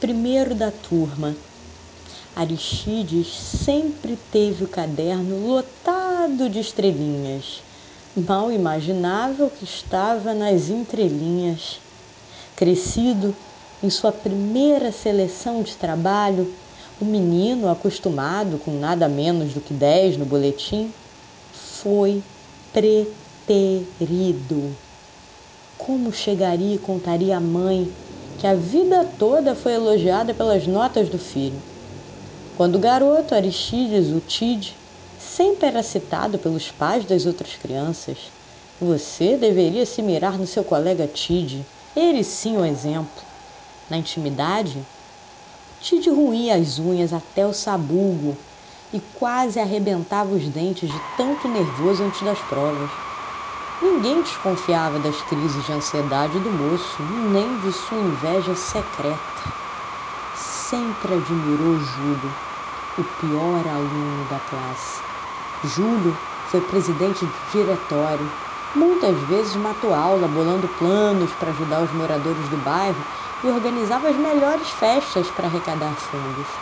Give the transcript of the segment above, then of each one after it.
primeiro da turma. Aristides sempre teve o caderno lotado de estrelinhas. Mal imaginava o que estava nas entrelinhas. Crescido, em sua primeira seleção de trabalho, o menino, acostumado com nada menos do que dez no boletim, foi preterido. Como chegaria e contaria à mãe que a vida toda foi elogiada pelas notas do filho? Quando o garoto Aristides, o Tid, sempre era citado pelos pais das outras crianças, você deveria se mirar no seu colega Tid, ele sim o exemplo. Na intimidade, Tid ruía as unhas até o sabugo e quase arrebentava os dentes de tanto nervoso antes das provas. Ninguém desconfiava das crises de ansiedade do moço, nem de sua inveja secreta. Sempre admirou Júlio, o pior aluno da classe. Júlio foi presidente de diretório. Muitas vezes matou aula bolando planos para ajudar os moradores do bairro e organizava as melhores festas para arrecadar fundos.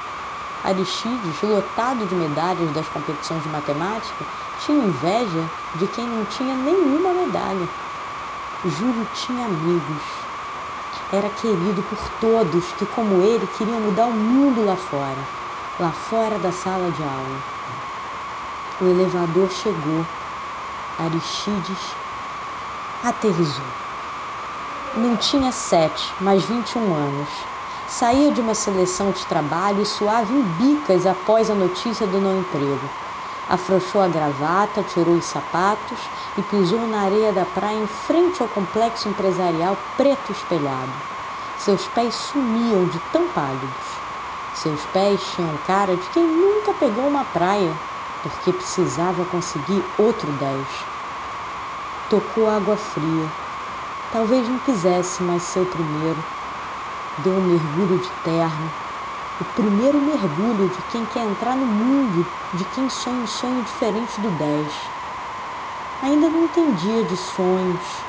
Aristides, lotado de medalhas das competições de matemática, tinha inveja de quem não tinha nenhuma medalha. Júlio tinha amigos. Era querido por todos que, como ele, queriam mudar o mundo lá fora, lá fora da sala de aula. O elevador chegou. Aristides aterrizou. Não tinha sete, mas vinte e um anos. Saía de uma seleção de trabalho e suava em bicas após a notícia do não emprego. Afrouxou a gravata, tirou os sapatos e pisou na areia da praia em frente ao complexo empresarial preto espelhado. Seus pés sumiam de tão pálidos. Seus pés tinham cara de quem nunca pegou uma praia, porque precisava conseguir outro dez. Tocou água fria Talvez não quisesse mais ser o primeiro. Deu um mergulho de terno. O primeiro mergulho de quem quer entrar no mundo, de quem sonha um sonho diferente do 10. Ainda não entendia de sonhos,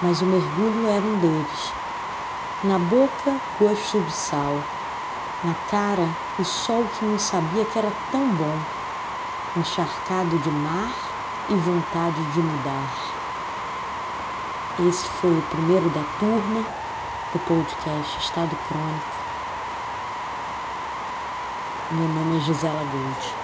mas o mergulho era um deles. Na boca, gosto de sal. Na cara, o sol que não sabia que era tão bom. Encharcado de mar e vontade de mudar. Esse foi o primeiro da turma do podcast Estado Crônico. Meu nome é Gisela Gold.